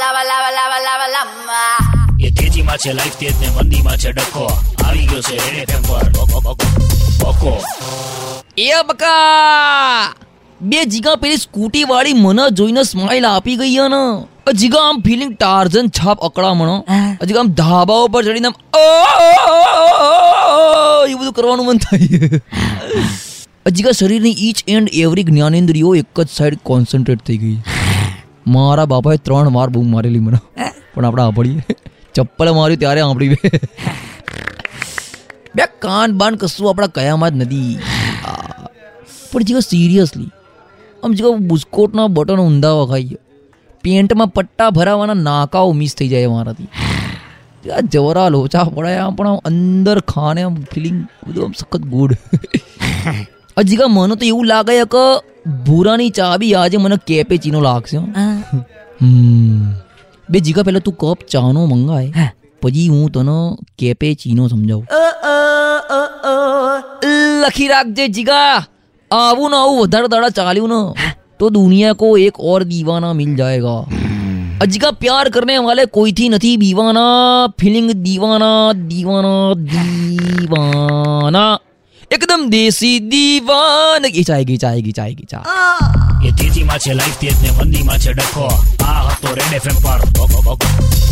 lava, લાવા લાવા લાવા lava. એ તેજીમાં છે લાઈફ તેજ ને મંદીમાં છે ડખો. આવી ગયો છે રેડે એફએમ બકો, બકો, બકો એ બકા બે જીગા પેલી સ્કૂટી વાળી મને જોઈને સ્માઈલ આપી ગઈ હે ને અ જીગા આમ ફિલિંગ ટાર્ઝન છાપ અકડા મણો જીગા આમ ધાબા ઉપર ચડીને આમ ઓ એ બધું કરવાનું મન થાય. અ શરીરની ઈચ એન્ડ એવરી જ્ઞાનેન્દ્રિયો એક જ સાઈડ કોન્સન્ટ્રેટ થઈ ગઈ. મારા બાપાએ ત્રણ વાર બૂમ મારેલી મને. પણ આપણે આંભળીએ. ચપ્પલ માર્યું ત્યારે આંભળી બે. કાન બાન કશું આપણા કયામાં જ નથી. પણ જીગા સિરિયસલી આમ જીવો બુસ્કોટના બટન ઊંધા વખાઈ ગયા પેન્ટમાં પટ્ટા ભરાવાના નાકાઓ મિસ થઈ જાય મારાથી. આ જવરા લોચા પડાય આમ પણ આમ અંદર ખાને આમ ફિલિંગ બધું આમ સખત ગુડ હજી મને તો એવું લાગે કે બુરાની ચાબી આજે મને કેપેચીનો લાગશે બે જીગા પહેલા તું કપ ચાનો મંગાય પછી હું તને કેપેચીનો સમજાવું. લખી રાખજે જીગા. આવું ને આવું વધારે દાડા ચાલ્યું ને તો દુનિયા કો એક ઓર દીવાના મિલ જાયગા. અજકા પ્યાર કરને વાલે કોઈથી નથી દીવાના. ફિલિંગ દીવાના દીવાના દીવાના. એકદમ દેશી દીવાન. ગીચ આય ગીચ આય ગીચ આય ગીચ. આ એ તેજીમાં છે લાઈફ તેજ ને મંદીમાં છે ડખો. આ હતો રેડ એફએમ પર. ભોગો Bésate,